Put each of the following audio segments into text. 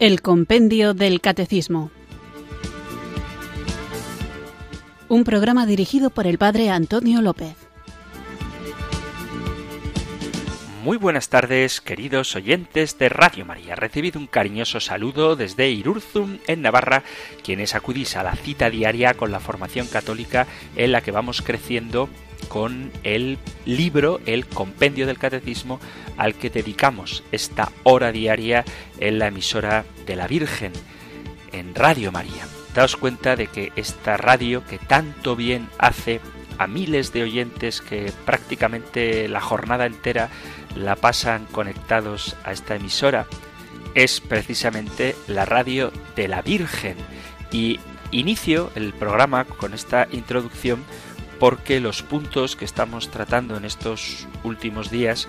El Compendio del Catecismo. Un programa dirigido por el Padre Antonio López. Muy buenas tardes, queridos oyentes de Radio María. Recibido un cariñoso saludo desde Irurzum, en Navarra, quienes acudís a la cita diaria con la formación católica en la que vamos creciendo con el libro, el compendio del catecismo, al que dedicamos esta hora diaria en la emisora de la Virgen, en Radio María. Daos cuenta de que esta radio que tanto bien hace a miles de oyentes que prácticamente la jornada entera la pasan conectados a esta emisora es precisamente la radio de la Virgen. Y inicio el programa con esta introducción porque los puntos que estamos tratando en estos últimos días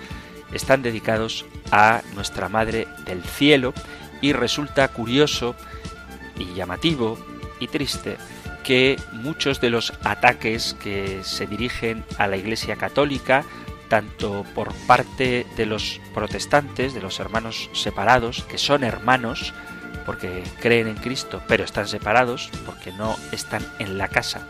están dedicados a nuestra Madre del Cielo y resulta curioso y llamativo y triste que muchos de los ataques que se dirigen a la Iglesia Católica tanto por parte de los protestantes, de los hermanos separados, que son hermanos porque creen en Cristo, pero están separados porque no están en la casa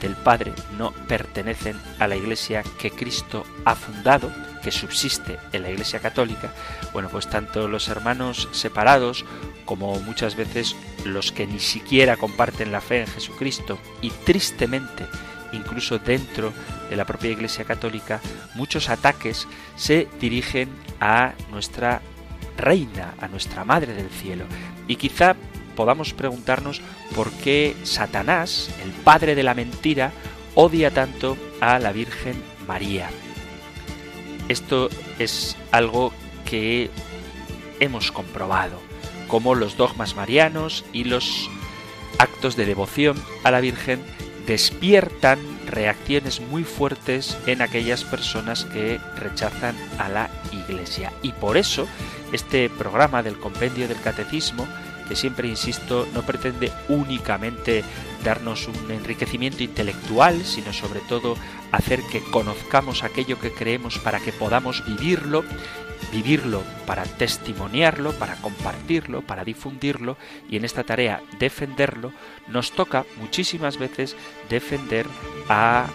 del Padre, no pertenecen a la iglesia que Cristo ha fundado, que subsiste en la iglesia católica, bueno, pues tanto los hermanos separados como muchas veces los que ni siquiera comparten la fe en Jesucristo y tristemente incluso dentro de la propia Iglesia Católica, muchos ataques se dirigen a nuestra reina, a nuestra Madre del Cielo. Y quizá podamos preguntarnos por qué Satanás, el padre de la mentira, odia tanto a la Virgen María. Esto es algo que hemos comprobado, como los dogmas marianos y los actos de devoción a la Virgen despiertan reacciones muy fuertes en aquellas personas que rechazan a la Iglesia. Y por eso este programa del Compendio del Catecismo, que siempre insisto, no pretende únicamente darnos un enriquecimiento intelectual, sino sobre todo hacer que conozcamos aquello que creemos para que podamos vivirlo vivirlo, para testimoniarlo, para compartirlo, para difundirlo y en esta tarea defenderlo, nos toca muchísimas veces defender a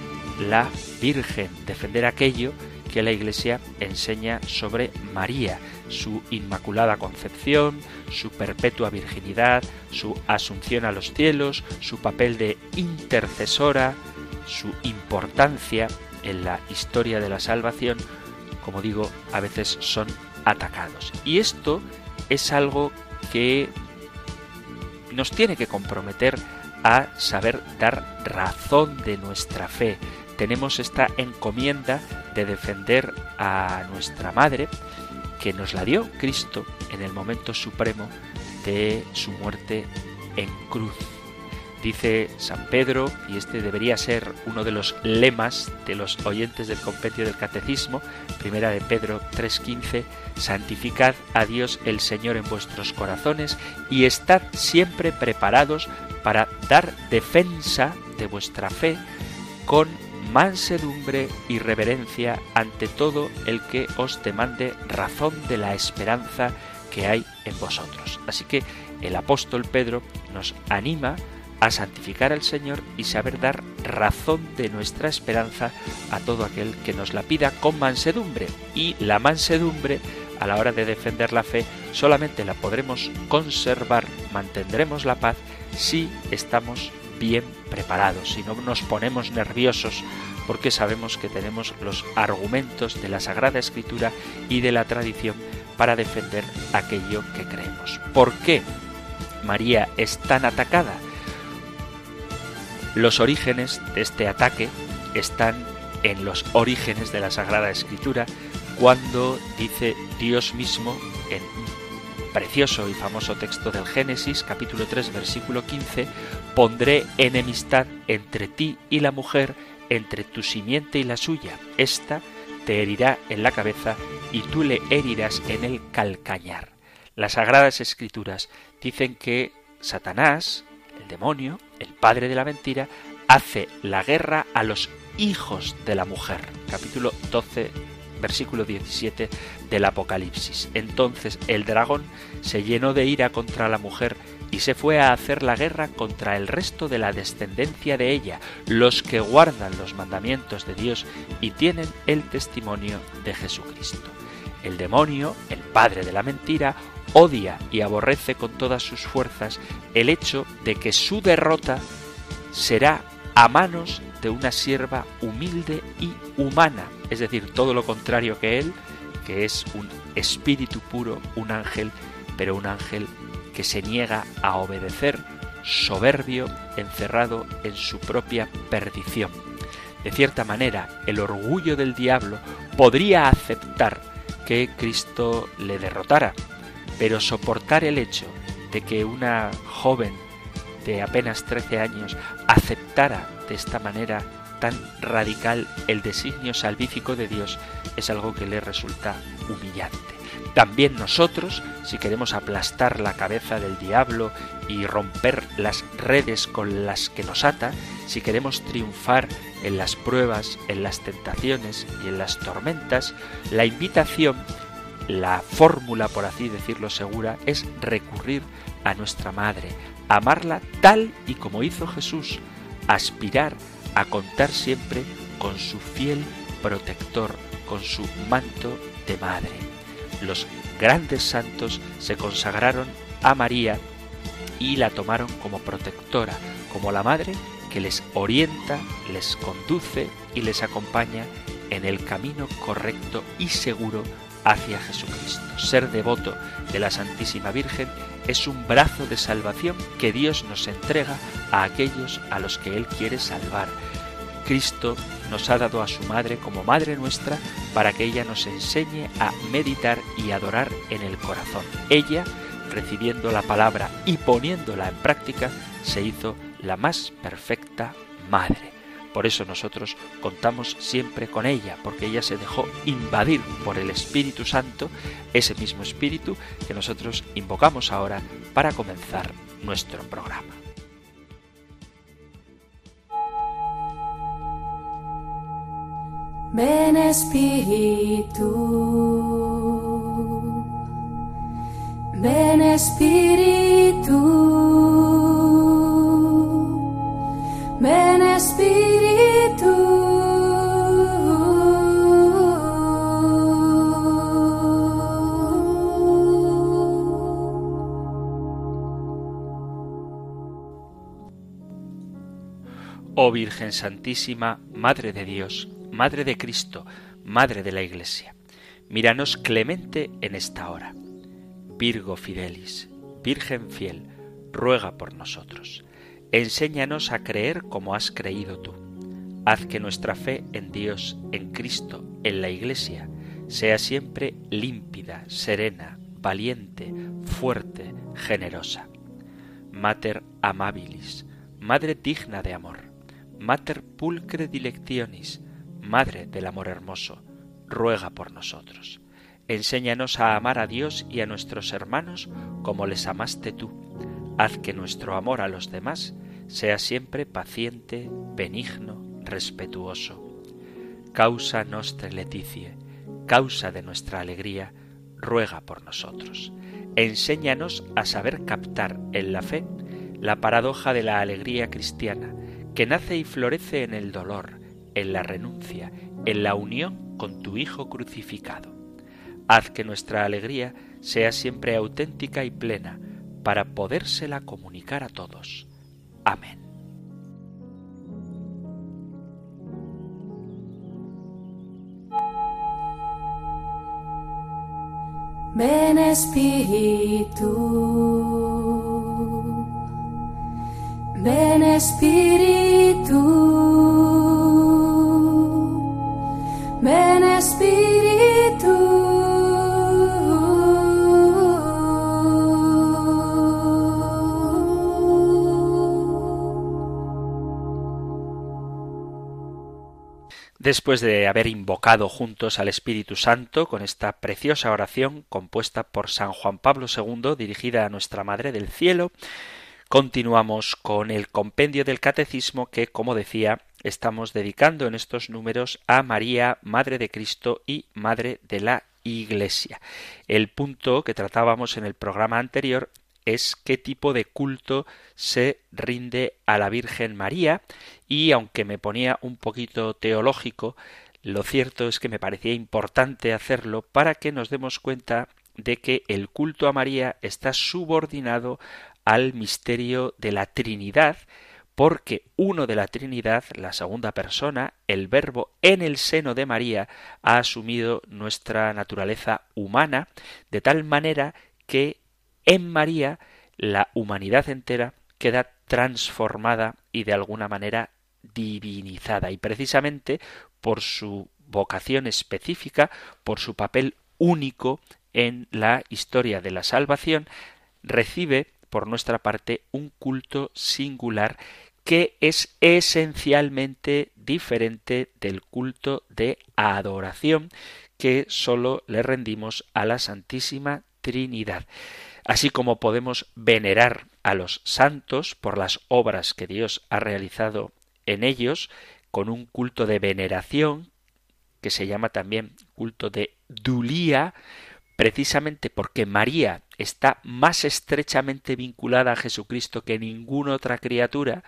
la Virgen, defender aquello que la Iglesia enseña sobre María, su inmaculada concepción, su perpetua virginidad, su asunción a los cielos, su papel de intercesora, su importancia en la historia de la salvación, como digo, a veces son atacados. Y esto es algo que nos tiene que comprometer a saber dar razón de nuestra fe. Tenemos esta encomienda de defender a nuestra Madre, que nos la dio Cristo en el momento supremo de su muerte en cruz. Dice San Pedro, y este debería ser uno de los lemas de los oyentes del compendio del catecismo, primera de Pedro 3:15, santificad a Dios el Señor en vuestros corazones y estad siempre preparados para dar defensa de vuestra fe con mansedumbre y reverencia ante todo el que os demande razón de la esperanza que hay en vosotros. Así que el apóstol Pedro nos anima a santificar al Señor y saber dar razón de nuestra esperanza a todo aquel que nos la pida con mansedumbre. Y la mansedumbre, a la hora de defender la fe, solamente la podremos conservar, mantendremos la paz si estamos bien preparados, si no nos ponemos nerviosos, porque sabemos que tenemos los argumentos de la Sagrada Escritura y de la tradición para defender aquello que creemos. ¿Por qué María es tan atacada? Los orígenes de este ataque están en los orígenes de la Sagrada Escritura, cuando dice Dios mismo en precioso y famoso texto del Génesis, capítulo 3, versículo 15, pondré enemistad entre ti y la mujer, entre tu simiente y la suya. Esta te herirá en la cabeza y tú le herirás en el calcañar. Las Sagradas Escrituras dicen que Satanás, el demonio, el padre de la mentira, hace la guerra a los hijos de la mujer. Capítulo 12, versículo 17 del Apocalipsis. Entonces el dragón se llenó de ira contra la mujer y se fue a hacer la guerra contra el resto de la descendencia de ella, los que guardan los mandamientos de Dios y tienen el testimonio de Jesucristo. El demonio, el padre de la mentira, odia y aborrece con todas sus fuerzas el hecho de que su derrota será a manos de una sierva humilde y humana, es decir, todo lo contrario que él, que es un espíritu puro, un ángel, pero un ángel que se niega a obedecer, soberbio, encerrado en su propia perdición. De cierta manera, el orgullo del diablo podría aceptar que Cristo le derrotara, pero soportar el hecho de que una joven de apenas 13 años aceptara de esta manera tan radical el designio salvífico de Dios es algo que le resulta humillante. También nosotros, si queremos aplastar la cabeza del diablo y romper las redes con las que nos ata, si queremos triunfar en las pruebas, en las tentaciones y en las tormentas, la invitación, la fórmula, por así decirlo, segura, es recurrir a nuestra Madre, amarla tal y como hizo Jesús, aspirar a contar siempre con su fiel protector, con su manto de madre. Los grandes santos se consagraron a María y la tomaron como protectora, como la madre que les orienta, les conduce y les acompaña en el camino correcto y seguro hacia Jesucristo. Ser devoto de la Santísima Virgen es un brazo de salvación que Dios nos entrega a aquellos a los que Él quiere salvar. Cristo nos ha dado a su Madre como Madre nuestra para que ella nos enseñe a meditar y adorar en el corazón. Ella, recibiendo la palabra y poniéndola en práctica, se hizo la más perfecta Madre. Por eso nosotros contamos siempre con ella, porque ella se dejó invadir por el Espíritu Santo, ese mismo Espíritu que nosotros invocamos ahora para comenzar nuestro programa. Ven Espíritu, ven Espíritu, ven Espíritu. Oh Virgen Santísima, Madre de Dios, Madre de Cristo, Madre de la Iglesia, míranos clemente en esta hora. Virgo Fidelis, Virgen fiel, ruega por nosotros. Enséñanos a creer como has creído tú. Haz que nuestra fe en Dios, en Cristo, en la Iglesia, sea siempre límpida, serena, valiente, fuerte, generosa. Mater amabilis, Madre digna de amor, Mater pulcre dilectionis, Madre del Amor Hermoso, ruega por nosotros. Enséñanos a amar a Dios y a nuestros hermanos como les amaste tú. Haz que nuestro amor a los demás sea siempre paciente, benigno, respetuoso. Causa nostre leticie, causa de nuestra alegría, ruega por nosotros. Enséñanos a saber captar en la fe la paradoja de la alegría cristiana, que nace y florece en el dolor, en la renuncia, en la unión con tu Hijo crucificado. Haz que nuestra alegría sea siempre auténtica y plena, para podérsela comunicar a todos. Amén. Ven Espíritu, ven Espíritu, ven Espíritu. Después de haber invocado juntos al Espíritu Santo con esta preciosa oración compuesta por San Juan Pablo II dirigida a nuestra Madre del Cielo, continuamos con el compendio del Catecismo que, como decía, estamos dedicando en estos números a María, Madre de Cristo y Madre de la Iglesia. El punto que tratábamos en el programa anterior es qué tipo de culto se rinde a la Virgen María. Y aunque me ponía un poquito teológico, lo cierto es que me parecía importante hacerlo para que nos demos cuenta de que el culto a María está subordinado al misterio de la Trinidad, porque uno de la Trinidad, la segunda persona, el Verbo en el seno de María, ha asumido nuestra naturaleza humana, de tal manera que en María la humanidad entera queda transformada y de alguna manera divinizada. Y precisamente por su vocación específica, por su papel único en la historia de la salvación, recibe por nuestra parte un culto singular que es esencialmente diferente del culto de adoración que sólo le rendimos a la Santísima Trinidad. Así como podemos venerar a los santos por las obras que Dios ha realizado en ellos, con un culto de veneración, que se llama también culto de dulía, precisamente porque María está más estrechamente vinculada a Jesucristo que ninguna otra criatura,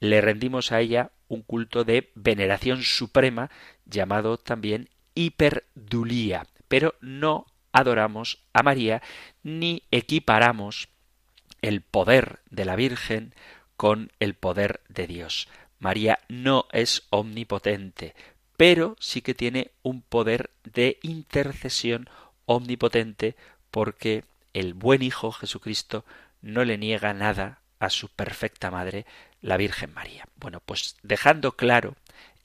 le rendimos a ella un culto de veneración suprema llamado también hiperdulía, pero no adoramos a María ni equiparamos el poder de la Virgen con el poder de Dios. María no es omnipotente, pero sí que tiene un poder de intercesión omnipotente porque el buen Hijo Jesucristo no le niega nada a su perfecta Madre, la Virgen María. Bueno, pues dejando claro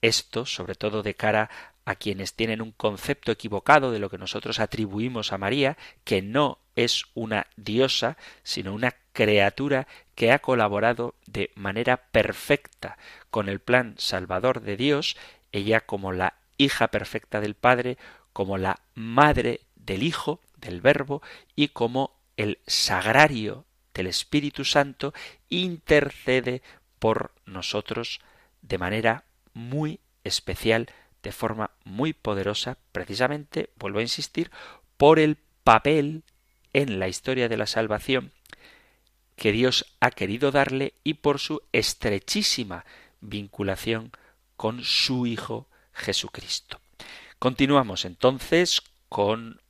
esto, sobre todo de cara a quienes tienen un concepto equivocado de lo que nosotros atribuimos a María, que no es una diosa, sino una criatura que ha colaborado de manera perfecta con el plan salvador de Dios, ella como la hija perfecta del Padre, como la madre del Hijo, del Verbo, y como el sagrario del Espíritu Santo intercede por nosotros de manera muy especial, de forma muy poderosa, precisamente, vuelvo a insistir, por el papel en la historia de la salvación que Dios ha querido darle y por su estrechísima vinculación con su Hijo Jesucristo. Continuamos entonces con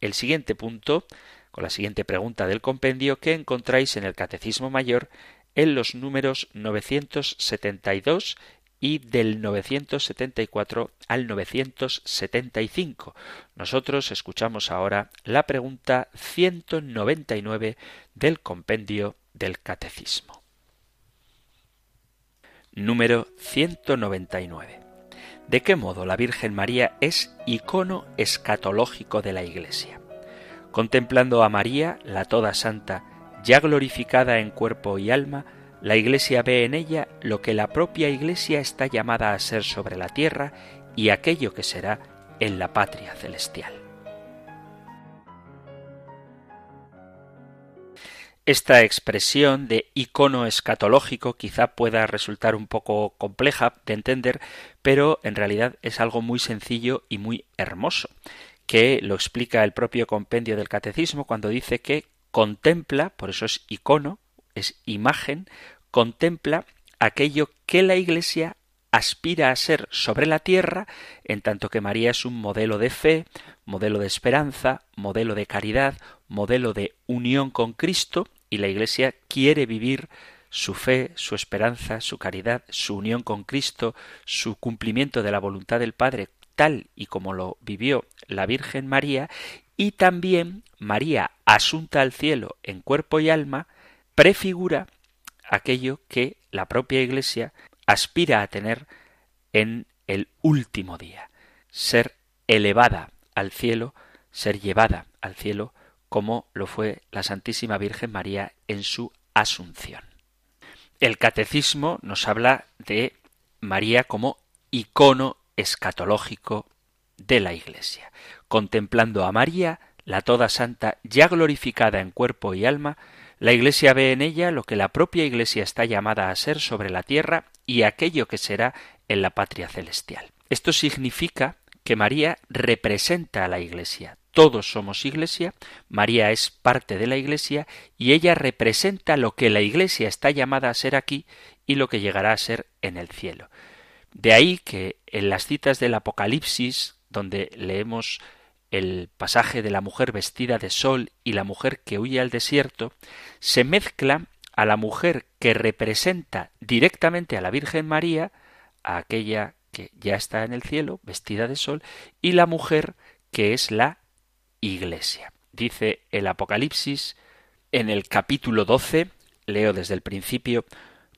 el siguiente punto, con la siguiente pregunta del compendio que encontráis en el Catecismo Mayor en los números 972 y del 974 al 975. Nosotros escuchamos ahora la pregunta 199 del compendio del Catecismo. Número 199. ¿De qué modo la Virgen María es icono escatológico de la Iglesia? Contemplando a María, la Toda Santa, ya glorificada en cuerpo y alma, la Iglesia ve en ella lo que la propia Iglesia está llamada a ser sobre la tierra y aquello que será en la patria celestial. Esta expresión de icono escatológico quizá pueda resultar un poco compleja de entender, pero en realidad es algo muy sencillo y muy hermoso, que lo explica el propio compendio del catecismo cuando dice que contempla, por eso es icono, imagen, contempla aquello que la Iglesia aspira a ser sobre la tierra, en tanto que María es un modelo de fe, modelo de esperanza, modelo de caridad, modelo de unión con Cristo, y la Iglesia quiere vivir su fe, su esperanza, su caridad, su unión con Cristo, su cumplimiento de la voluntad del Padre, tal y como lo vivió la Virgen María, y también María, asunta al cielo en cuerpo y alma, prefigura aquello que la propia Iglesia aspira a tener en el último día, ser elevada al cielo, ser llevada al cielo como lo fue la Santísima Virgen María en su asunción. El catecismo nos habla de María como icono escatológico de la Iglesia. Contemplando a María, la toda santa, ya glorificada en cuerpo y alma, la Iglesia ve en ella lo que la propia Iglesia está llamada a ser sobre la tierra y aquello que será en la patria celestial. Esto significa que María representa a la Iglesia. Todos somos Iglesia, María es parte de la Iglesia y ella representa lo que la Iglesia está llamada a ser aquí y lo que llegará a ser en el cielo. De ahí que en las citas del Apocalipsis, donde leemos el pasaje de la mujer vestida de sol y la mujer que huye al desierto, se mezcla a la mujer que representa directamente a la Virgen María, a aquella que ya está en el cielo, vestida de sol, y la mujer que es la Iglesia. Dice el Apocalipsis en el capítulo 12, leo desde el principio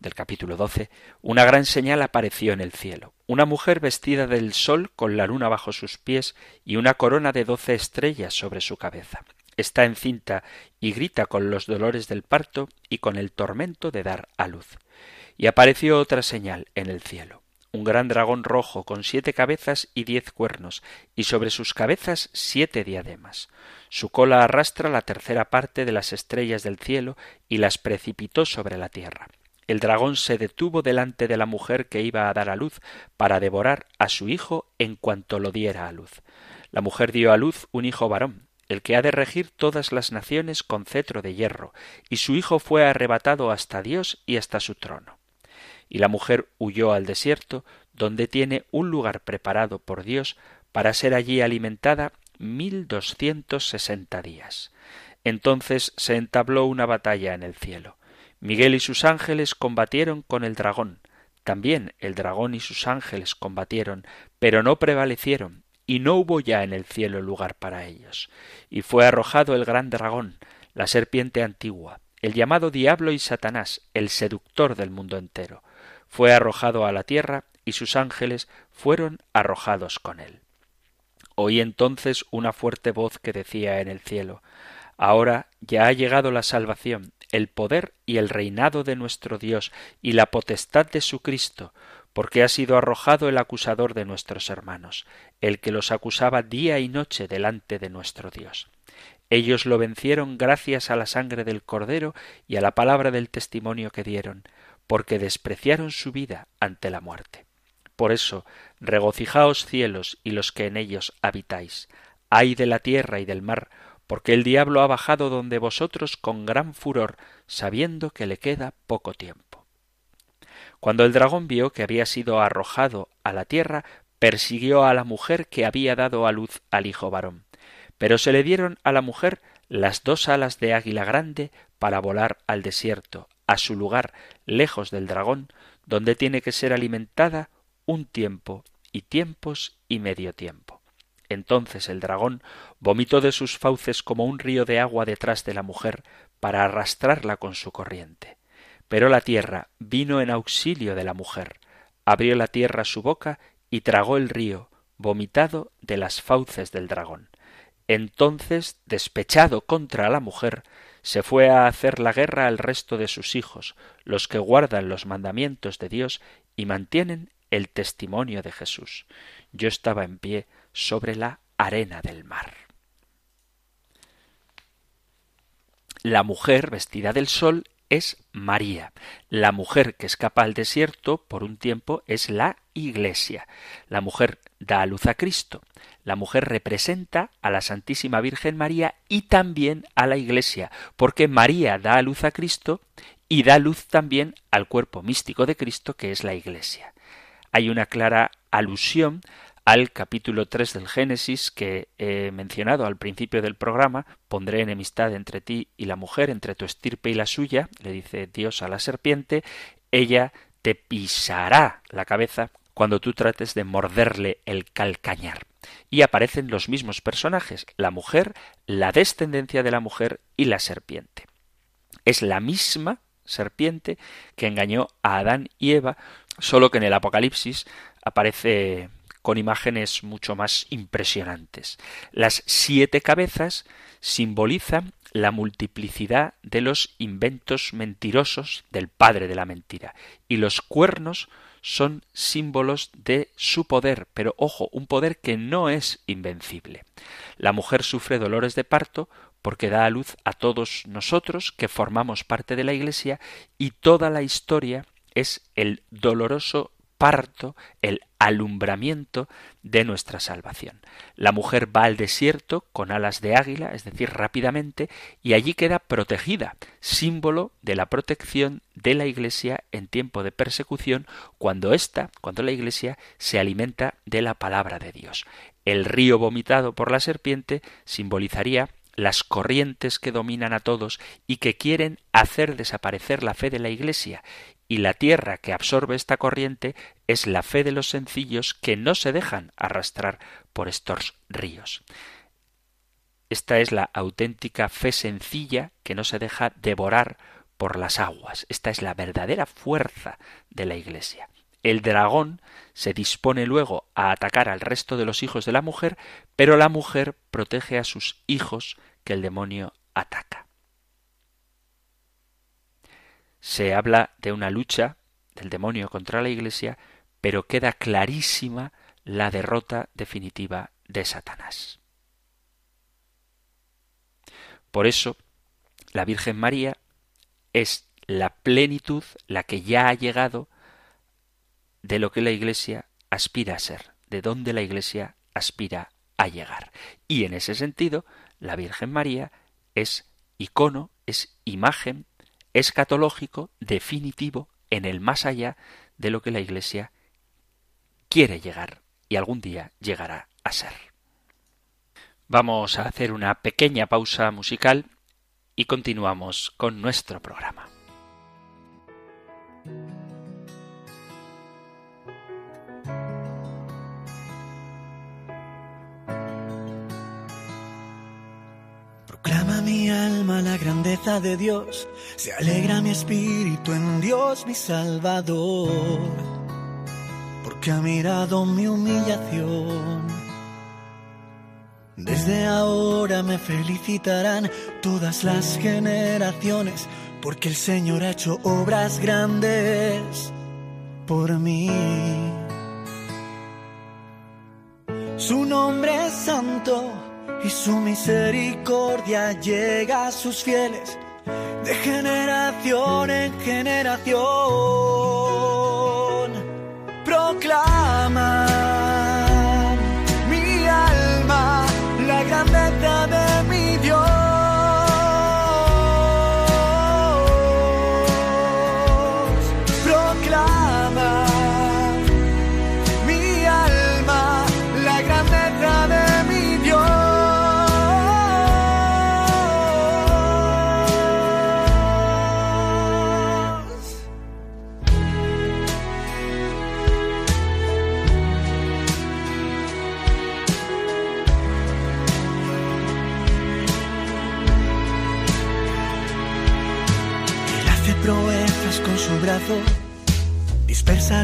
del capítulo 12, una gran señal apareció en el cielo, una mujer vestida del sol con la luna bajo sus pies y una corona de doce estrellas sobre su cabeza. Está encinta y grita con los dolores del parto y con el tormento de dar a luz. Y apareció otra señal en el cielo un gran dragón rojo con siete cabezas y diez cuernos, y sobre sus cabezas siete diademas. Su cola arrastra la tercera parte de las estrellas del cielo y las precipitó sobre la tierra. El dragón se detuvo delante de la mujer que iba a dar a luz para devorar a su hijo en cuanto lo diera a luz. La mujer dio a luz un hijo varón, el que ha de regir todas las naciones con cetro de hierro, y su hijo fue arrebatado hasta Dios y hasta su trono. Y la mujer huyó al desierto, donde tiene un lugar preparado por Dios para ser allí alimentada mil doscientos sesenta días. Entonces se entabló una batalla en el cielo. Miguel y sus ángeles combatieron con el dragón. También el dragón y sus ángeles combatieron, pero no prevalecieron, y no hubo ya en el cielo lugar para ellos. Y fue arrojado el gran dragón, la serpiente antigua, el llamado diablo y Satanás, el seductor del mundo entero. Fue arrojado a la tierra, y sus ángeles fueron arrojados con él. Oí entonces una fuerte voz que decía en el cielo Ahora ya ha llegado la salvación, el poder y el reinado de nuestro Dios y la potestad de su Cristo, porque ha sido arrojado el acusador de nuestros hermanos, el que los acusaba día y noche delante de nuestro Dios. Ellos lo vencieron gracias a la sangre del Cordero y a la palabra del testimonio que dieron, porque despreciaron su vida ante la muerte. Por eso, regocijaos cielos y los que en ellos habitáis, ay de la tierra y del mar, porque el diablo ha bajado donde vosotros con gran furor, sabiendo que le queda poco tiempo. Cuando el dragón vio que había sido arrojado a la tierra, persiguió a la mujer que había dado a luz al hijo varón. Pero se le dieron a la mujer las dos alas de águila grande para volar al desierto, a su lugar, lejos del dragón, donde tiene que ser alimentada un tiempo y tiempos y medio tiempo. Entonces el dragón vomitó de sus fauces como un río de agua detrás de la mujer para arrastrarla con su corriente. Pero la tierra vino en auxilio de la mujer, abrió la tierra su boca y tragó el río, vomitado de las fauces del dragón. Entonces, despechado contra la mujer, se fue a hacer la guerra al resto de sus hijos, los que guardan los mandamientos de Dios y mantienen el testimonio de Jesús. Yo estaba en pie sobre la arena del mar. La mujer vestida del sol es María. La mujer que escapa al desierto por un tiempo es la Iglesia. La mujer da a luz a Cristo. La mujer representa a la Santísima Virgen María y también a la Iglesia, porque María da a luz a Cristo y da luz también al cuerpo místico de Cristo que es la Iglesia. Hay una clara alusión al capítulo 3 del Génesis que he mencionado al principio del programa, pondré enemistad entre ti y la mujer, entre tu estirpe y la suya, le dice Dios a la serpiente, ella te pisará la cabeza cuando tú trates de morderle el calcañar. Y aparecen los mismos personajes, la mujer, la descendencia de la mujer y la serpiente. Es la misma serpiente que engañó a Adán y Eva, solo que en el Apocalipsis aparece con imágenes mucho más impresionantes. Las siete cabezas simbolizan la multiplicidad de los inventos mentirosos del padre de la mentira y los cuernos son símbolos de su poder, pero ojo, un poder que no es invencible. La mujer sufre dolores de parto porque da a luz a todos nosotros que formamos parte de la Iglesia y toda la historia es el doloroso parto, el alumbramiento de nuestra salvación. La mujer va al desierto con alas de águila, es decir, rápidamente, y allí queda protegida, símbolo de la protección de la Iglesia en tiempo de persecución, cuando ésta, cuando la Iglesia se alimenta de la palabra de Dios. El río vomitado por la serpiente simbolizaría las corrientes que dominan a todos y que quieren hacer desaparecer la fe de la Iglesia, y la tierra que absorbe esta corriente es la fe de los sencillos que no se dejan arrastrar por estos ríos. Esta es la auténtica fe sencilla que no se deja devorar por las aguas. Esta es la verdadera fuerza de la Iglesia. El dragón se dispone luego a atacar al resto de los hijos de la mujer, pero la mujer protege a sus hijos que el demonio ataca. Se habla de una lucha del demonio contra la Iglesia, pero queda clarísima la derrota definitiva de Satanás. Por eso, la Virgen María es la plenitud, la que ya ha llegado de lo que la Iglesia aspira a ser, de donde la Iglesia aspira a llegar. Y en ese sentido, la Virgen María es icono, es imagen escatológico definitivo en el más allá de lo que la Iglesia quiere llegar y algún día llegará a ser. Vamos a hacer una pequeña pausa musical y continuamos con nuestro programa. Mi alma la grandeza de Dios, se alegra mi espíritu en Dios mi Salvador, porque ha mirado mi humillación. Desde ahora me felicitarán todas las generaciones, porque el Señor ha hecho obras grandes por mí. Su nombre es santo y su misericordia llega a sus fieles de generación en generación.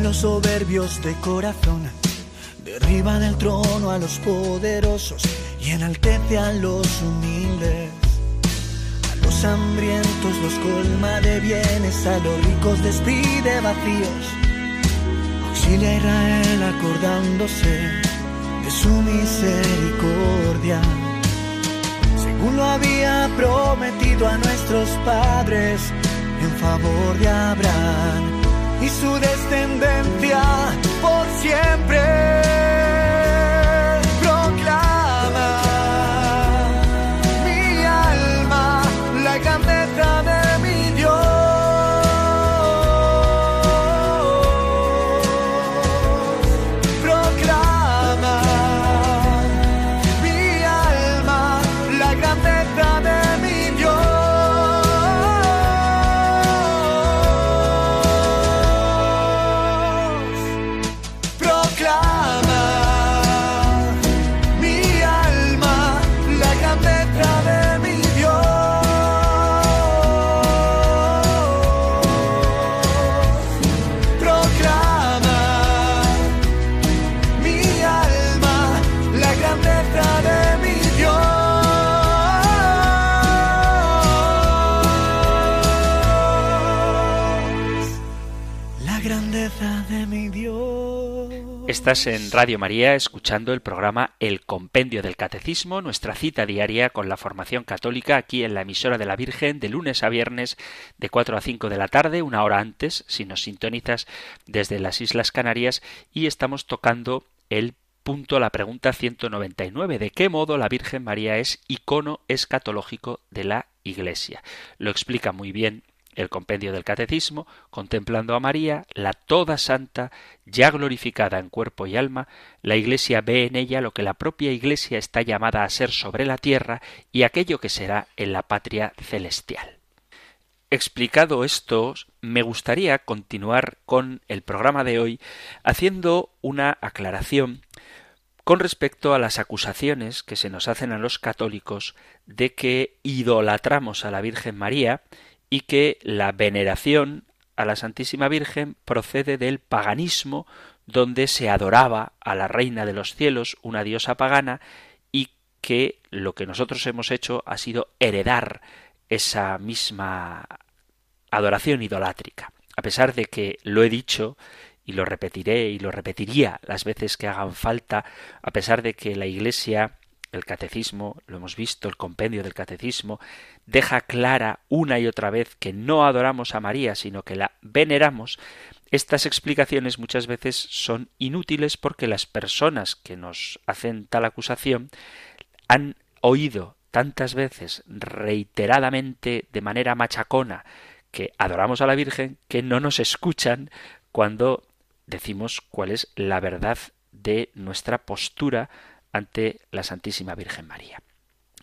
Los soberbios de corazón, derriba del trono a los poderosos y enaltece a los humildes. A los hambrientos los colma de bienes, a los ricos despide vacíos. Auxilia a Israel acordándose de su misericordia según lo había prometido a nuestros padres en favor de Abraham y su descendencia por siempre. Estás en Radio María escuchando el programa El Compendio del Catecismo, nuestra cita diaria con la formación católica aquí en la emisora de la Virgen de lunes a viernes de 4 a 5 de la tarde, una hora antes, si nos sintonizas desde las Islas Canarias, y estamos tocando el punto, la pregunta 199, ¿de qué modo la Virgen María es icono escatológico de la Iglesia? Lo explica muy bien el compendio del Catecismo, contemplando a María, la toda santa, ya glorificada en cuerpo y alma, la Iglesia ve en ella lo que la propia Iglesia está llamada a ser sobre la tierra y aquello que será en la patria celestial. Explicado esto, me gustaría continuar con el programa de hoy haciendo una aclaración con respecto a las acusaciones que se nos hacen a los católicos de que idolatramos a la Virgen María y que la veneración a la Santísima Virgen procede del paganismo donde se adoraba a la Reina de los cielos, una diosa pagana, y que lo que nosotros hemos hecho ha sido heredar esa misma adoración idolátrica. A pesar de que lo he dicho y lo repetiré y lo repetiría las veces que hagan falta, a pesar de que la Iglesia el catecismo, lo hemos visto, el compendio del catecismo, deja clara una y otra vez que no adoramos a María, sino que la veneramos, estas explicaciones muchas veces son inútiles porque las personas que nos hacen tal acusación han oído tantas veces, reiteradamente, de manera machacona, que adoramos a la Virgen, que no nos escuchan cuando decimos cuál es la verdad de nuestra postura ante la Santísima Virgen María.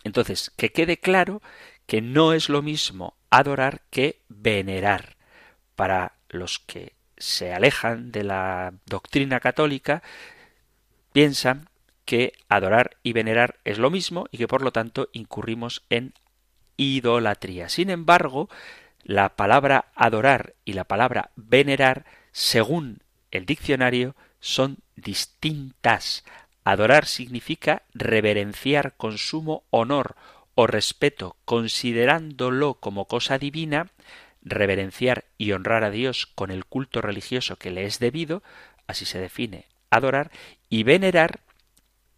Entonces, que quede claro que no es lo mismo adorar que venerar. Para los que se alejan de la doctrina católica, piensan que adorar y venerar es lo mismo y que por lo tanto incurrimos en idolatría. Sin embargo, la palabra adorar y la palabra venerar, según el diccionario, son distintas. Adorar significa reverenciar con sumo honor o respeto, considerándolo como cosa divina, reverenciar y honrar a Dios con el culto religioso que le es debido, así se define adorar, y venerar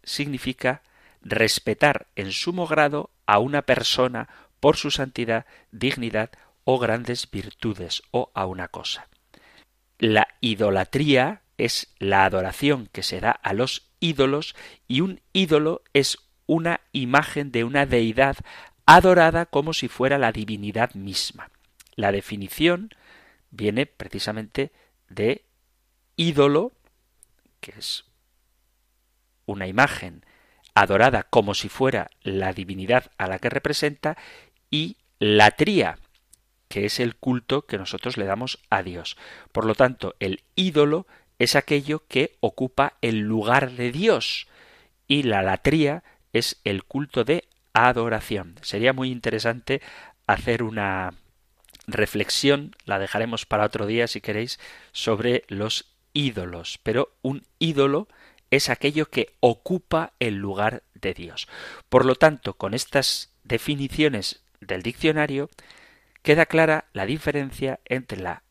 significa respetar en sumo grado a una persona por su santidad, dignidad o grandes virtudes o a una cosa. La idolatría es la adoración que se da a los ídolos y un ídolo es una imagen de una deidad adorada como si fuera la divinidad misma. La definición viene precisamente de ídolo, que es una imagen adorada como si fuera la divinidad a la que representa, y latría, que es el culto que nosotros le damos a Dios. Por lo tanto, el ídolo es aquello que ocupa el lugar de Dios y la latría es el culto de adoración. Sería muy interesante hacer una reflexión, la dejaremos para otro día si queréis, sobre los ídolos. Pero un ídolo es aquello que ocupa el lugar de Dios. Por lo tanto, con estas definiciones del diccionario, queda clara la diferencia entre la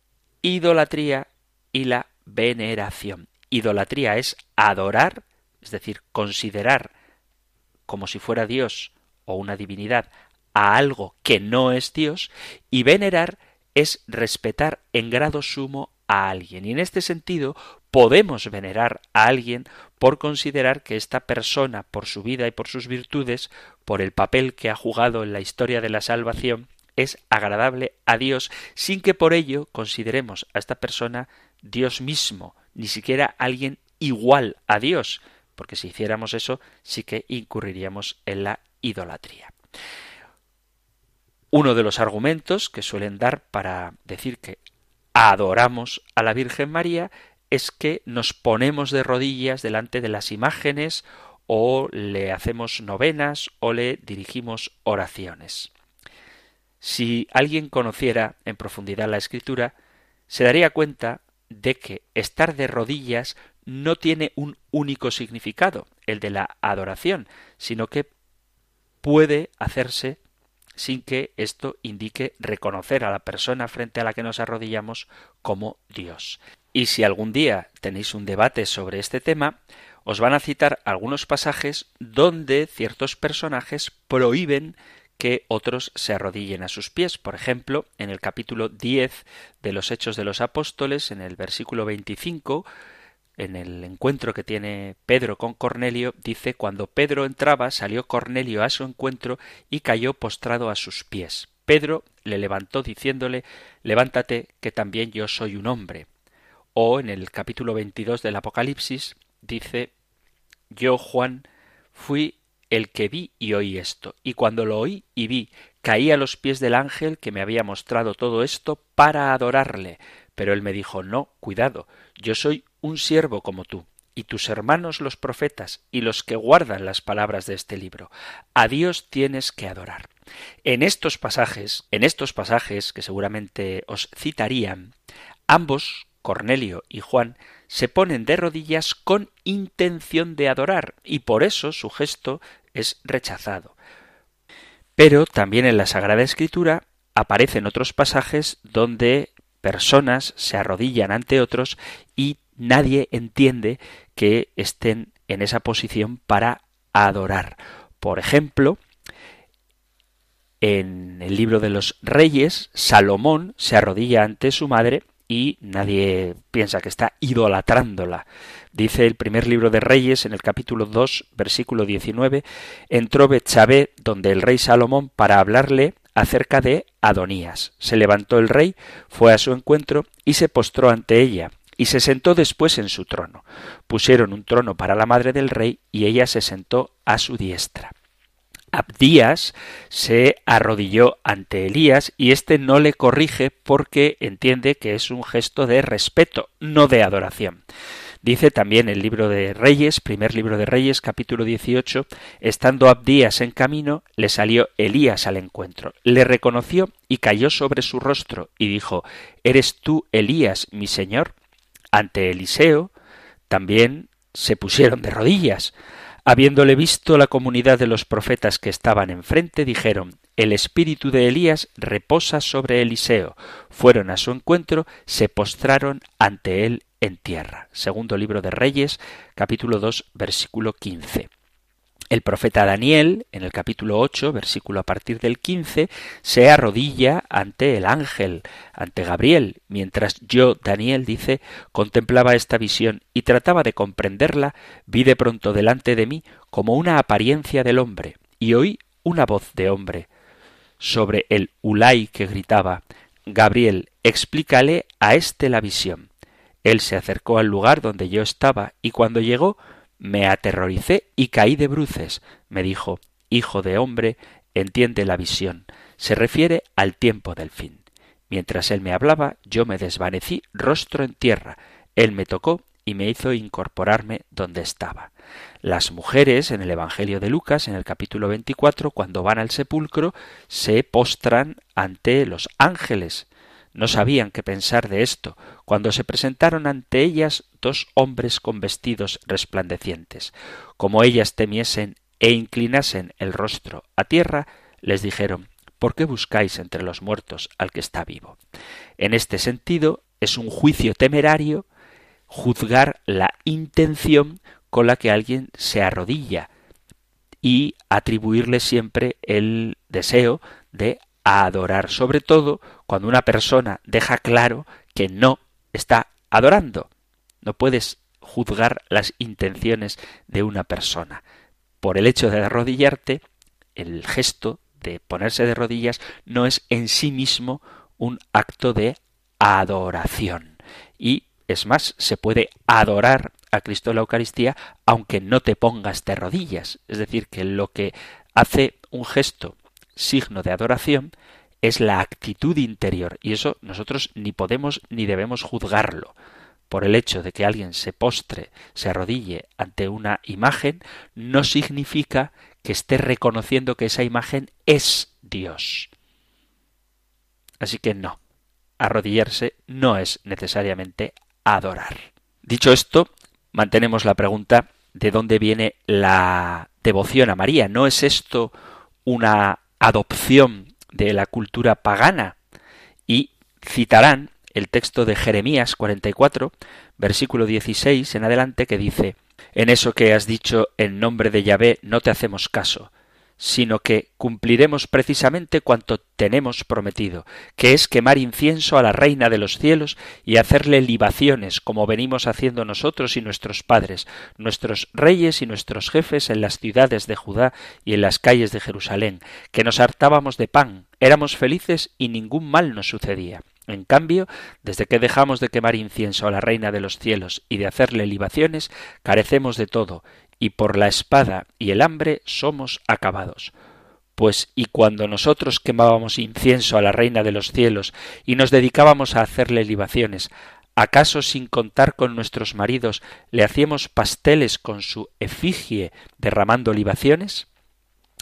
idolatría y la veneración. Idolatría es adorar, es decir, considerar como si fuera Dios o una divinidad a algo que no es Dios, y venerar es respetar en grado sumo a alguien. Y en este sentido podemos venerar a alguien por considerar que esta persona, por su vida y por sus virtudes, por el papel que ha jugado en la historia de la salvación, es agradable a Dios sin que por ello consideremos a esta persona Dios mismo, ni siquiera alguien igual a Dios, porque si hiciéramos eso sí que incurriríamos en la idolatría. Uno de los argumentos que suelen dar para decir que adoramos a la Virgen María es que nos ponemos de rodillas delante de las imágenes o le hacemos novenas o le dirigimos oraciones. Si alguien conociera en profundidad la escritura, se daría cuenta de que estar de rodillas no tiene un único significado, el de la adoración, sino que puede hacerse sin que esto indique reconocer a la persona frente a la que nos arrodillamos como Dios. Y si algún día tenéis un debate sobre este tema, os van a citar algunos pasajes donde ciertos personajes prohíben que otros se arrodillen a sus pies. Por ejemplo, en el capítulo 10 de los Hechos de los Apóstoles, en el versículo 25, en el encuentro que tiene Pedro con Cornelio, dice, cuando Pedro entraba, salió Cornelio a su encuentro y cayó postrado a sus pies. Pedro le levantó diciéndole, levántate, que también yo soy un hombre. O en el capítulo 22 del Apocalipsis dice, yo, Juan, fui el que vi y oí esto. Y cuando lo oí y vi, caí a los pies del ángel que me había mostrado todo esto para adorarle. Pero él me dijo, no, cuidado, yo soy un siervo como tú, y tus hermanos los profetas, y los que guardan las palabras de este libro. A Dios tienes que adorar. En estos pasajes, en estos pasajes que seguramente os citarían, ambos, Cornelio y Juan, se ponen de rodillas con intención de adorar, y por eso su gesto es rechazado. Pero también en la Sagrada Escritura aparecen otros pasajes donde personas se arrodillan ante otros y nadie entiende que estén en esa posición para adorar. Por ejemplo, en el libro de los reyes, Salomón se arrodilla ante su madre y nadie piensa que está idolatrándola. Dice el primer libro de Reyes en el capítulo 2, versículo 19, entró Betsabé donde el rey Salomón para hablarle acerca de Adonías. Se levantó el rey, fue a su encuentro y se postró ante ella, y se sentó después en su trono. Pusieron un trono para la madre del rey y ella se sentó a su diestra. Abdías se arrodilló ante Elías y éste no le corrige porque entiende que es un gesto de respeto, no de adoración. Dice también el libro de Reyes, primer libro de Reyes, capítulo 18, estando Abdías en camino, le salió Elías al encuentro, le reconoció y cayó sobre su rostro y dijo, ¿Eres tú Elías, mi señor? Ante Eliseo también se pusieron de rodillas. Habiéndole visto la comunidad de los profetas que estaban enfrente, dijeron El espíritu de Elías reposa sobre Eliseo. Fueron a su encuentro, se postraron ante él en tierra. Segundo libro de Reyes, capítulo 2, versículo 15. El profeta Daniel, en el capítulo 8, versículo a partir del 15, se arrodilla ante el ángel, ante Gabriel, mientras yo, Daniel, dice, contemplaba esta visión y trataba de comprenderla, vi de pronto delante de mí como una apariencia del hombre, y oí una voz de hombre sobre el Ulay que gritaba, Gabriel, explícale a éste la visión. Él se acercó al lugar donde yo estaba, y cuando llegó me aterroricé y caí de bruces. Me dijo Hijo de hombre, entiende la visión. Se refiere al tiempo del fin. Mientras él me hablaba, yo me desvanecí rostro en tierra. Él me tocó y me hizo incorporarme donde estaba. Las mujeres en el Evangelio de Lucas, en el capítulo 24, cuando van al sepulcro, se postran ante los ángeles. No sabían qué pensar de esto, cuando se presentaron ante ellas dos hombres con vestidos resplandecientes. Como ellas temiesen e inclinasen el rostro a tierra, les dijeron ¿Por qué buscáis entre los muertos al que está vivo? En este sentido, es un juicio temerario juzgar la intención con la que alguien se arrodilla y atribuirle siempre el deseo de a adorar, sobre todo cuando una persona deja claro que no está adorando. No puedes juzgar las intenciones de una persona. Por el hecho de arrodillarte, el gesto de ponerse de rodillas no es en sí mismo un acto de adoración. Y es más, se puede adorar a Cristo en la Eucaristía aunque no te pongas de rodillas. Es decir, que lo que hace un gesto signo de adoración es la actitud interior y eso nosotros ni podemos ni debemos juzgarlo. Por el hecho de que alguien se postre, se arrodille ante una imagen, no significa que esté reconociendo que esa imagen es Dios. Así que no, arrodillarse no es necesariamente adorar. Dicho esto, mantenemos la pregunta de dónde viene la devoción a María. ¿No es esto una adopción de la cultura pagana y citarán el texto de Jeremías 44, versículo 16 en adelante, que dice, En eso que has dicho en nombre de Yahvé no te hacemos caso, sino que cumpliremos precisamente cuanto tenemos prometido, que es quemar incienso a la Reina de los cielos y hacerle libaciones, como venimos haciendo nosotros y nuestros padres, nuestros reyes y nuestros jefes en las ciudades de Judá y en las calles de Jerusalén, que nos hartábamos de pan, éramos felices y ningún mal nos sucedía. En cambio, desde que dejamos de quemar incienso a la Reina de los cielos y de hacerle libaciones, carecemos de todo, y por la espada y el hambre somos acabados. Pues y cuando nosotros quemábamos incienso a la Reina de los cielos y nos dedicábamos a hacerle libaciones, ¿acaso sin contar con nuestros maridos le hacíamos pasteles con su efigie derramando libaciones?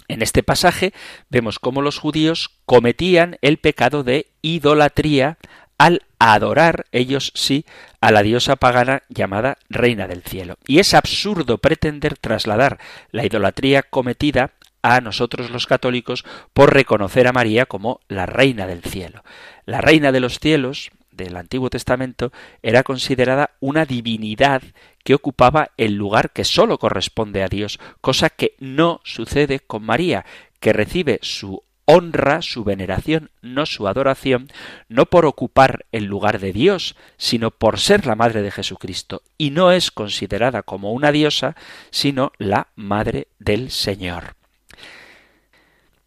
En este pasaje vemos cómo los judíos cometían el pecado de idolatría al adorar, ellos sí, a la diosa pagana llamada Reina del Cielo. Y es absurdo pretender trasladar la idolatría cometida a nosotros los católicos por reconocer a María como la Reina del Cielo. La Reina de los Cielos del Antiguo Testamento era considerada una divinidad que ocupaba el lugar que sólo corresponde a Dios, cosa que no sucede con María, que recibe su honra, su veneración, no su adoración, no por ocupar el lugar de Dios, sino por ser la madre de Jesucristo, y no es considerada como una diosa, sino la madre del Señor.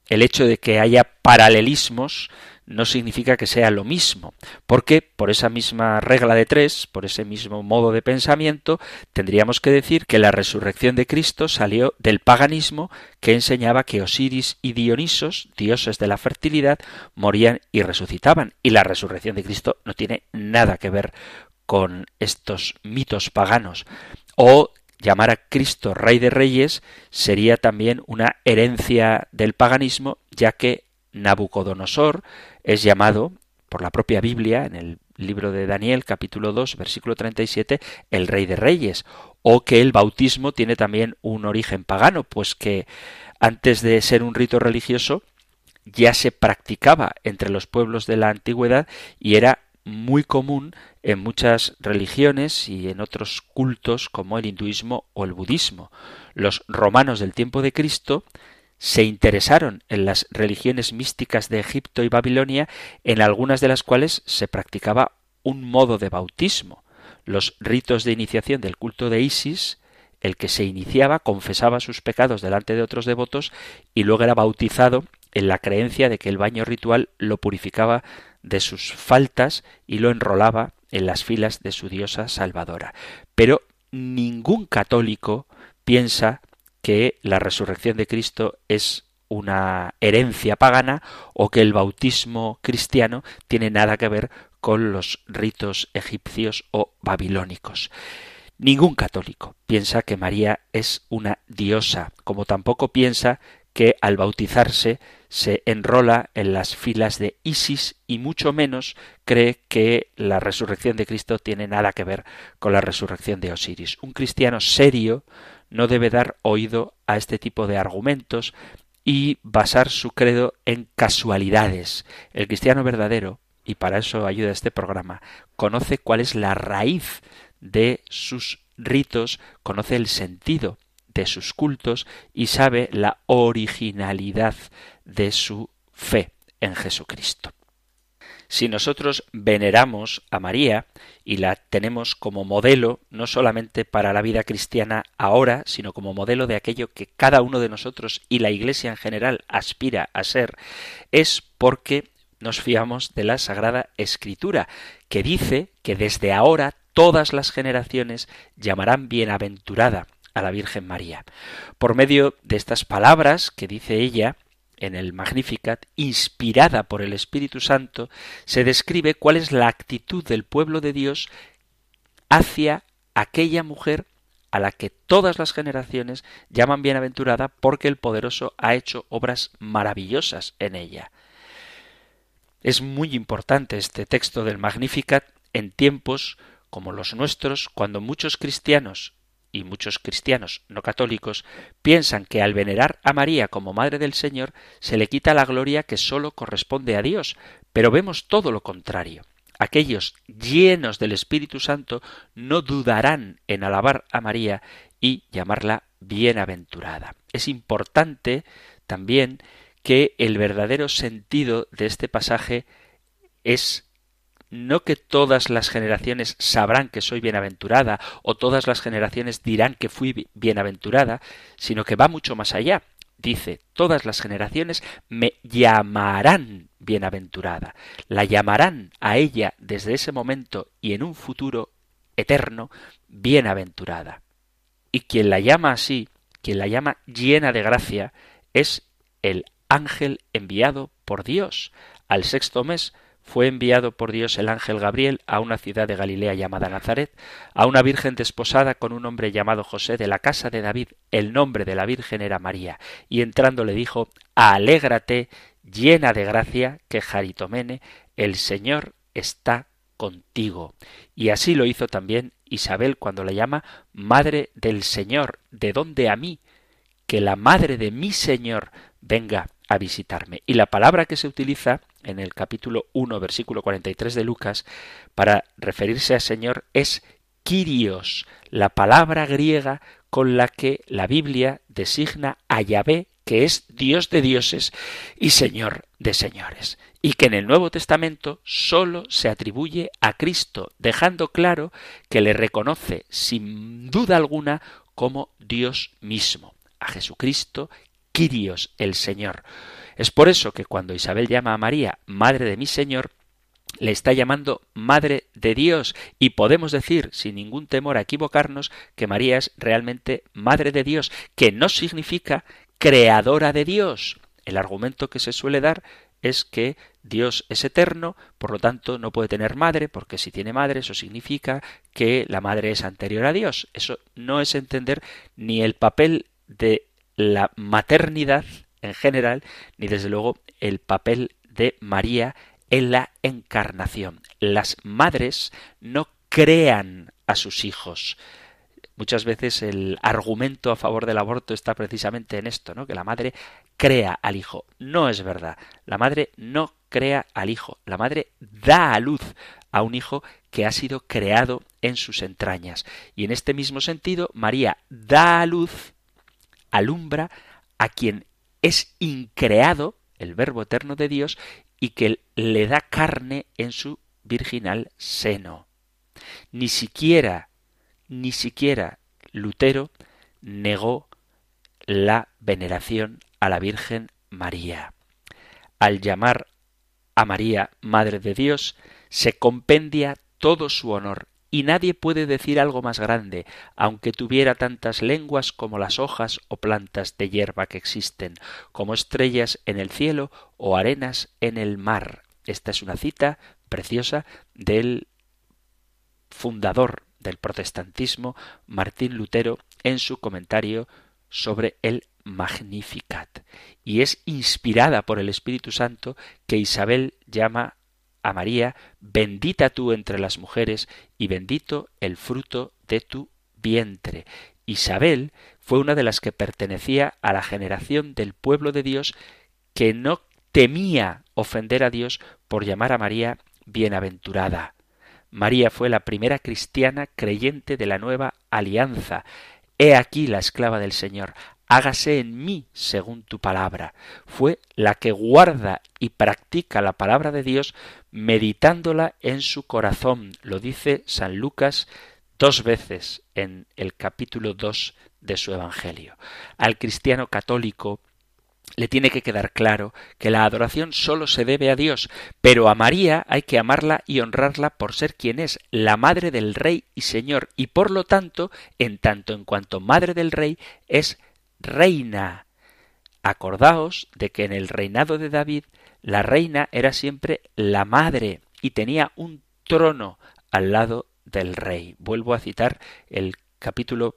El hecho de que haya paralelismos no significa que sea lo mismo, porque por esa misma regla de tres, por ese mismo modo de pensamiento, tendríamos que decir que la resurrección de Cristo salió del paganismo que enseñaba que Osiris y Dionisos, dioses de la fertilidad, morían y resucitaban, y la resurrección de Cristo no tiene nada que ver con estos mitos paganos. O llamar a Cristo Rey de Reyes sería también una herencia del paganismo, ya que Nabucodonosor es llamado por la propia Biblia, en el libro de Daniel capítulo 2 versículo 37, el rey de reyes, o que el bautismo tiene también un origen pagano, pues que antes de ser un rito religioso ya se practicaba entre los pueblos de la antigüedad y era muy común en muchas religiones y en otros cultos como el hinduismo o el budismo. Los romanos del tiempo de Cristo se interesaron en las religiones místicas de Egipto y Babilonia, en algunas de las cuales se practicaba un modo de bautismo. Los ritos de iniciación del culto de Isis, el que se iniciaba confesaba sus pecados delante de otros devotos y luego era bautizado en la creencia de que el baño ritual lo purificaba de sus faltas y lo enrolaba en las filas de su diosa salvadora. Pero ningún católico piensa que la resurrección de Cristo es una herencia pagana o que el bautismo cristiano tiene nada que ver con los ritos egipcios o babilónicos. Ningún católico piensa que María es una diosa, como tampoco piensa que al bautizarse se enrola en las filas de Isis y mucho menos cree que la resurrección de Cristo tiene nada que ver con la resurrección de Osiris. Un cristiano serio no debe dar oído a este tipo de argumentos y basar su credo en casualidades. El cristiano verdadero, y para eso ayuda este programa, conoce cuál es la raíz de sus ritos, conoce el sentido de sus cultos y sabe la originalidad de su fe en Jesucristo. Si nosotros veneramos a María y la tenemos como modelo no solamente para la vida cristiana ahora, sino como modelo de aquello que cada uno de nosotros y la Iglesia en general aspira a ser, es porque nos fiamos de la Sagrada Escritura, que dice que desde ahora todas las generaciones llamarán bienaventurada a la Virgen María. Por medio de estas palabras que dice ella, en el Magnificat, inspirada por el Espíritu Santo, se describe cuál es la actitud del pueblo de Dios hacia aquella mujer a la que todas las generaciones llaman bienaventurada porque el poderoso ha hecho obras maravillosas en ella. Es muy importante este texto del Magnificat en tiempos como los nuestros, cuando muchos cristianos y muchos cristianos no católicos piensan que al venerar a María como Madre del Señor se le quita la gloria que sólo corresponde a Dios, pero vemos todo lo contrario. aquellos llenos del Espíritu Santo no dudarán en alabar a María y llamarla bienaventurada. Es importante también que el verdadero sentido de este pasaje es no que todas las generaciones sabrán que soy bienaventurada o todas las generaciones dirán que fui bienaventurada, sino que va mucho más allá. Dice, todas las generaciones me llamarán bienaventurada. La llamarán a ella desde ese momento y en un futuro eterno bienaventurada. Y quien la llama así, quien la llama llena de gracia, es el ángel enviado por Dios. Al sexto mes fue enviado por Dios el ángel Gabriel a una ciudad de Galilea llamada Nazaret, a una virgen desposada con un hombre llamado José de la casa de David. El nombre de la virgen era María. Y entrando le dijo, Alégrate, llena de gracia, que Jaritomene, el Señor está contigo. Y así lo hizo también Isabel cuando la llama Madre del Señor. ¿De dónde a mí? Que la Madre de mi Señor venga a visitarme. Y la palabra que se utiliza en el capítulo 1, versículo 43 de Lucas, para referirse al Señor es Kyrios, la palabra griega con la que la Biblia designa a Yahvé, que es Dios de dioses y Señor de señores, y que en el Nuevo Testamento sólo se atribuye a Cristo, dejando claro que le reconoce sin duda alguna como Dios mismo, a Jesucristo, Kyrios, el Señor. Es por eso que cuando Isabel llama a María Madre de mi Señor, le está llamando Madre de Dios y podemos decir sin ningún temor a equivocarnos que María es realmente Madre de Dios, que no significa creadora de Dios. El argumento que se suele dar es que Dios es eterno, por lo tanto no puede tener madre, porque si tiene madre eso significa que la madre es anterior a Dios. Eso no es entender ni el papel de la maternidad en general, ni desde luego el papel de María en la encarnación. Las madres no crean a sus hijos. Muchas veces el argumento a favor del aborto está precisamente en esto, ¿no? Que la madre crea al hijo. No es verdad. La madre no crea al hijo. La madre da a luz a un hijo que ha sido creado en sus entrañas. Y en este mismo sentido, María da a luz, alumbra a quien es increado, el Verbo eterno de Dios, y que le da carne en su virginal seno. Ni siquiera, ni siquiera Lutero negó la veneración a la Virgen María. Al llamar a María Madre de Dios, se compendia todo su honor y nadie puede decir algo más grande, aunque tuviera tantas lenguas como las hojas o plantas de hierba que existen, como estrellas en el cielo o arenas en el mar. Esta es una cita preciosa del fundador del protestantismo, Martín Lutero, en su comentario sobre el Magnificat. Y es inspirada por el Espíritu Santo que Isabel llama a María, bendita tú entre las mujeres y bendito el fruto de tu vientre. Isabel fue una de las que pertenecía a la generación del pueblo de Dios que no temía ofender a Dios por llamar a María bienaventurada. María fue la primera cristiana creyente de la nueva alianza. He aquí la esclava del Señor hágase en mí según tu palabra. Fue la que guarda y practica la palabra de Dios meditándola en su corazón. Lo dice San Lucas dos veces en el capítulo 2 de su Evangelio. Al cristiano católico le tiene que quedar claro que la adoración sólo se debe a Dios, pero a María hay que amarla y honrarla por ser quien es, la madre del Rey y Señor, y por lo tanto, en tanto en cuanto madre del Rey, es reina. Acordaos de que en el reinado de David la reina era siempre la madre y tenía un trono al lado del rey. Vuelvo a citar el capítulo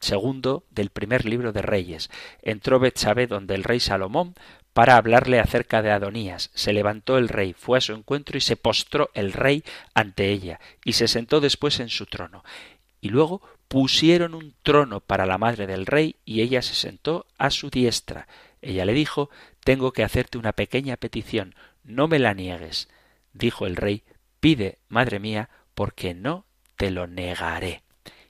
segundo del primer libro de Reyes. Entró Betsabé donde el rey Salomón para hablarle acerca de Adonías. Se levantó el rey, fue a su encuentro y se postró el rey ante ella, y se sentó después en su trono. Y luego pusieron un trono para la madre del rey y ella se sentó a su diestra. Ella le dijo Tengo que hacerte una pequeña petición, no me la niegues. Dijo el rey Pide, madre mía, porque no te lo negaré.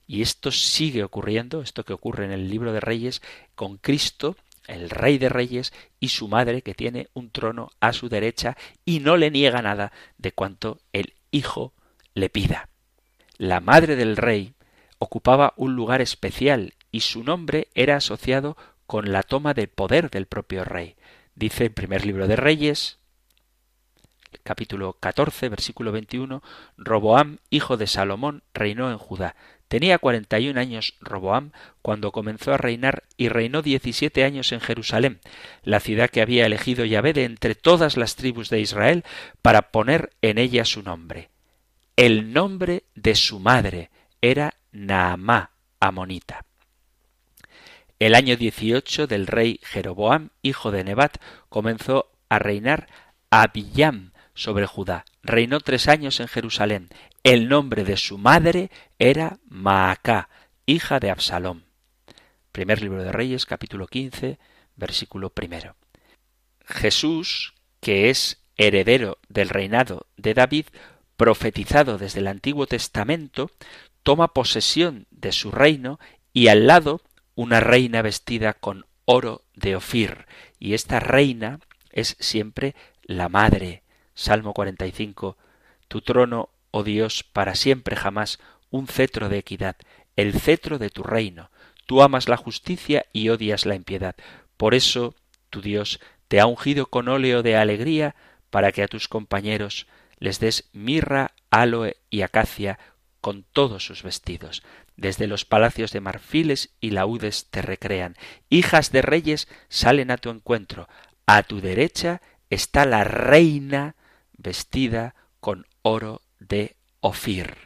Y esto sigue ocurriendo, esto que ocurre en el libro de Reyes, con Cristo, el Rey de Reyes, y su madre, que tiene un trono a su derecha y no le niega nada de cuanto el Hijo le pida. La madre del Rey ocupaba un lugar especial y su nombre era asociado con la toma de poder del propio rey. Dice el primer libro de Reyes, capítulo 14, versículo 21, Roboam, hijo de Salomón, reinó en Judá. Tenía cuarenta y un años Roboam cuando comenzó a reinar y reinó diecisiete años en Jerusalén, la ciudad que había elegido Yahvé de entre todas las tribus de Israel para poner en ella su nombre. El nombre de su madre era Naamá, amonita. El año dieciocho del rey Jeroboam, hijo de Nebat, comenzó a reinar Abiyam, sobre Judá. Reinó tres años en Jerusalén. El nombre de su madre era Maacá, hija de Absalom. Primer libro de Reyes, capítulo 15, versículo primero. Jesús, que es heredero del reinado de David, profetizado desde el Antiguo Testamento, toma posesión de su reino y al lado una reina vestida con oro de Ofir. Y esta reina es siempre la madre Salmo 45. Tu trono, oh Dios, para siempre jamás, un cetro de equidad, el cetro de tu reino. Tú amas la justicia y odias la impiedad. Por eso, tu Dios, te ha ungido con óleo de alegría para que a tus compañeros les des mirra, aloe y acacia con todos sus vestidos. Desde los palacios de marfiles y laúdes te recrean. Hijas de reyes salen a tu encuentro. A tu derecha está la reina vestida con oro de Ofir.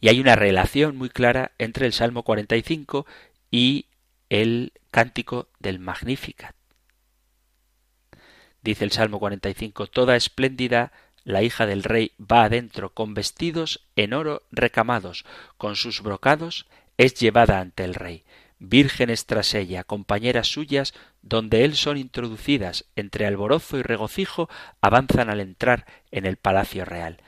Y hay una relación muy clara entre el Salmo 45 y el cántico del Magnificat. Dice el Salmo 45, Toda espléndida la hija del rey va adentro con vestidos en oro recamados, con sus brocados es llevada ante el rey vírgenes tras ella, compañeras suyas, donde él son introducidas, entre alborozo y regocijo, avanzan al entrar en el palacio real.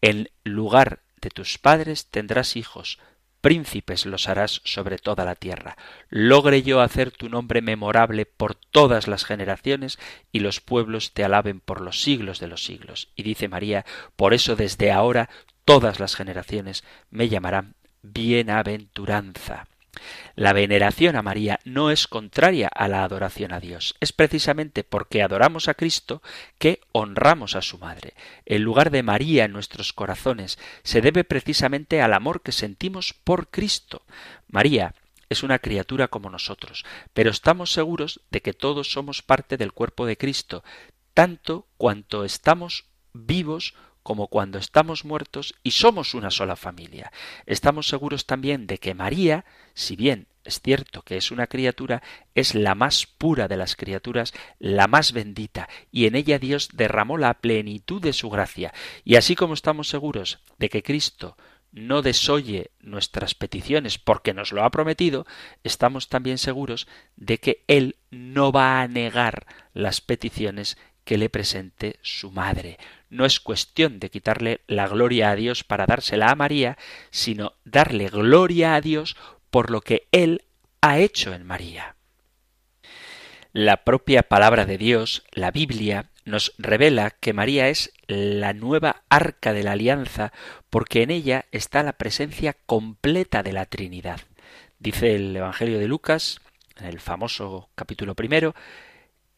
En lugar de tus padres tendrás hijos, príncipes los harás sobre toda la tierra. Logre yo hacer tu nombre memorable por todas las generaciones y los pueblos te alaben por los siglos de los siglos. Y dice María, por eso desde ahora todas las generaciones me llamarán bienaventuranza. La veneración a María no es contraria a la adoración a Dios. Es precisamente porque adoramos a Cristo que honramos a su Madre. El lugar de María en nuestros corazones se debe precisamente al amor que sentimos por Cristo. María es una criatura como nosotros, pero estamos seguros de que todos somos parte del cuerpo de Cristo, tanto cuanto estamos vivos como cuando estamos muertos y somos una sola familia. Estamos seguros también de que María, si bien es cierto que es una criatura, es la más pura de las criaturas, la más bendita, y en ella Dios derramó la plenitud de su gracia. Y así como estamos seguros de que Cristo no desoye nuestras peticiones porque nos lo ha prometido, estamos también seguros de que Él no va a negar las peticiones que le presente su madre. No es cuestión de quitarle la gloria a Dios para dársela a María, sino darle gloria a Dios por lo que Él ha hecho en María. La propia palabra de Dios, la Biblia, nos revela que María es la nueva arca de la alianza porque en ella está la presencia completa de la Trinidad. Dice el Evangelio de Lucas, en el famoso capítulo primero,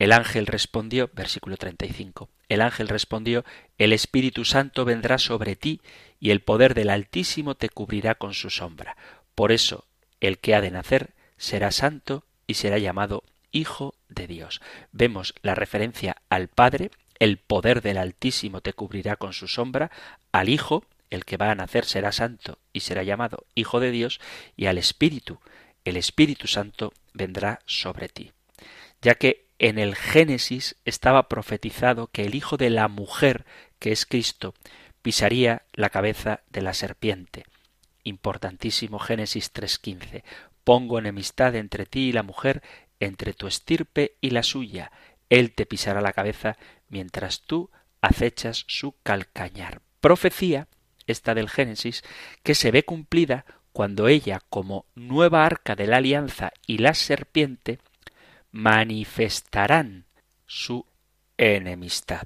el ángel respondió, versículo 35, el ángel respondió, el Espíritu Santo vendrá sobre ti y el poder del Altísimo te cubrirá con su sombra. Por eso, el que ha de nacer será santo y será llamado Hijo de Dios. Vemos la referencia al Padre, el poder del Altísimo te cubrirá con su sombra, al Hijo, el que va a nacer será santo y será llamado Hijo de Dios, y al Espíritu, el Espíritu Santo vendrá sobre ti. Ya que en el Génesis estaba profetizado que el hijo de la mujer, que es Cristo, pisaría la cabeza de la serpiente. Importantísimo Génesis 3.15. Pongo enemistad entre ti y la mujer, entre tu estirpe y la suya. Él te pisará la cabeza mientras tú acechas su calcañar. Profecía, esta del Génesis, que se ve cumplida cuando ella, como nueva arca de la alianza y la serpiente, manifestarán su enemistad.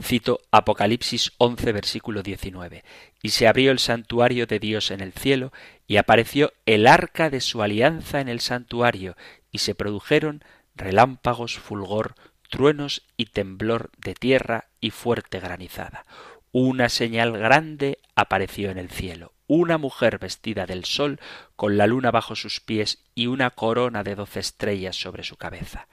Cito Apocalipsis 11, versículo 19. Y se abrió el santuario de Dios en el cielo, y apareció el arca de su alianza en el santuario, y se produjeron relámpagos, fulgor, truenos y temblor de tierra y fuerte granizada. Una señal grande apareció en el cielo, una mujer vestida del sol, con la luna bajo sus pies y una corona de doce estrellas sobre su cabeza.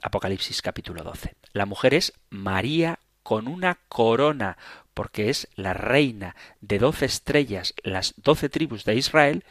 Apocalipsis capítulo 12. La mujer es María con una corona, porque es la reina de doce estrellas, las doce tribus de Israel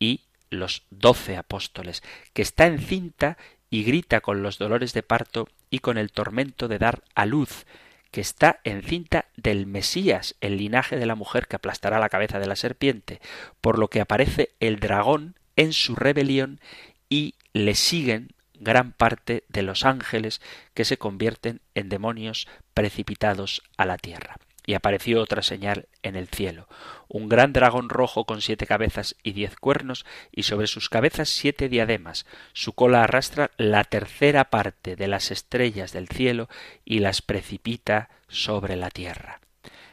y los doce apóstoles, que está encinta y grita con los dolores de parto y con el tormento de dar a luz, que está encinta del Mesías, el linaje de la mujer que aplastará la cabeza de la serpiente, por lo que aparece el dragón en su rebelión y le siguen gran parte de los ángeles que se convierten en demonios precipitados a la tierra. Y apareció otra señal en el cielo, un gran dragón rojo con siete cabezas y diez cuernos, y sobre sus cabezas siete diademas. Su cola arrastra la tercera parte de las estrellas del cielo y las precipita sobre la tierra.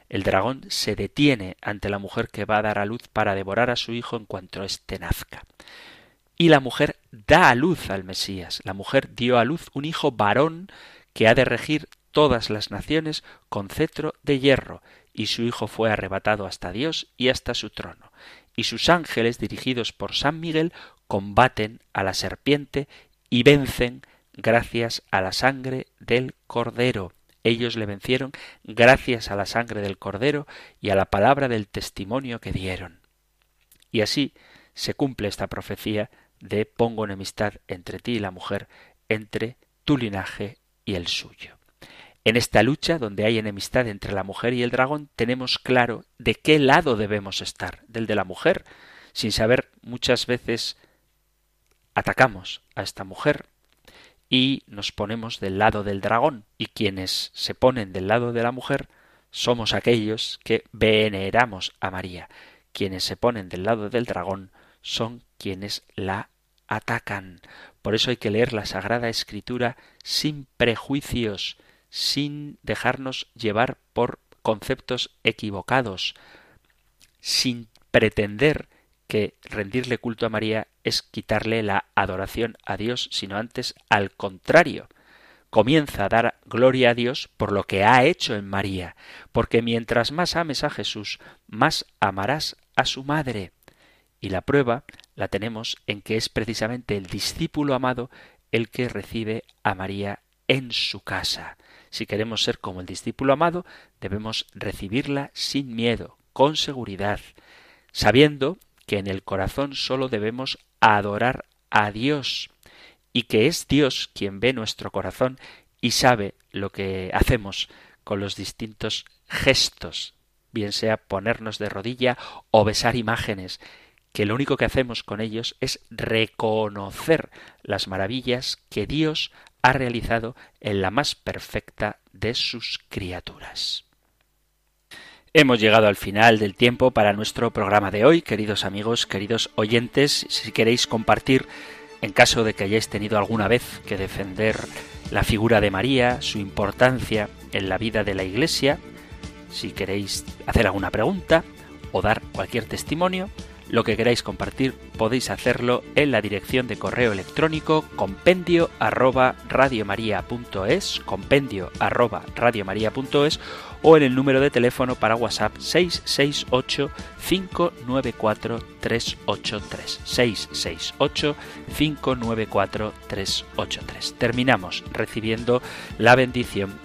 El dragón se detiene ante la mujer que va a dar a luz para devorar a su hijo en cuanto éste nazca. Y la mujer da a luz al Mesías. La mujer dio a luz un hijo varón que ha de regir todas las naciones con cetro de hierro, y su hijo fue arrebatado hasta Dios y hasta su trono. Y sus ángeles, dirigidos por San Miguel, combaten a la serpiente y vencen gracias a la sangre del Cordero. Ellos le vencieron gracias a la sangre del Cordero y a la palabra del testimonio que dieron. Y así se cumple esta profecía de pongo enemistad entre ti y la mujer, entre tu linaje y el suyo. En esta lucha, donde hay enemistad entre la mujer y el dragón, tenemos claro de qué lado debemos estar, del de la mujer. Sin saber, muchas veces atacamos a esta mujer y nos ponemos del lado del dragón, y quienes se ponen del lado de la mujer somos aquellos que veneramos a María. Quienes se ponen del lado del dragón son quienes la atacan. Por eso hay que leer la Sagrada Escritura sin prejuicios, sin dejarnos llevar por conceptos equivocados, sin pretender que rendirle culto a María es quitarle la adoración a Dios, sino antes al contrario. Comienza a dar gloria a Dios por lo que ha hecho en María, porque mientras más ames a Jesús, más amarás a su madre. Y la prueba la tenemos en que es precisamente el discípulo amado el que recibe a María en su casa. Si queremos ser como el discípulo amado, debemos recibirla sin miedo, con seguridad, sabiendo que en el corazón sólo debemos adorar a Dios y que es Dios quien ve nuestro corazón y sabe lo que hacemos con los distintos gestos, bien sea ponernos de rodilla o besar imágenes, que lo único que hacemos con ellos es reconocer las maravillas que Dios ha realizado en la más perfecta de sus criaturas. Hemos llegado al final del tiempo para nuestro programa de hoy, queridos amigos, queridos oyentes. Si queréis compartir, en caso de que hayáis tenido alguna vez que defender la figura de María, su importancia en la vida de la Iglesia, si queréis hacer alguna pregunta o dar cualquier testimonio, lo que queráis compartir podéis hacerlo en la dirección de correo electrónico compendio arroba compendio arroba o en el número de teléfono para WhatsApp 668 594 383 668 594 383. Terminamos recibiendo la bendición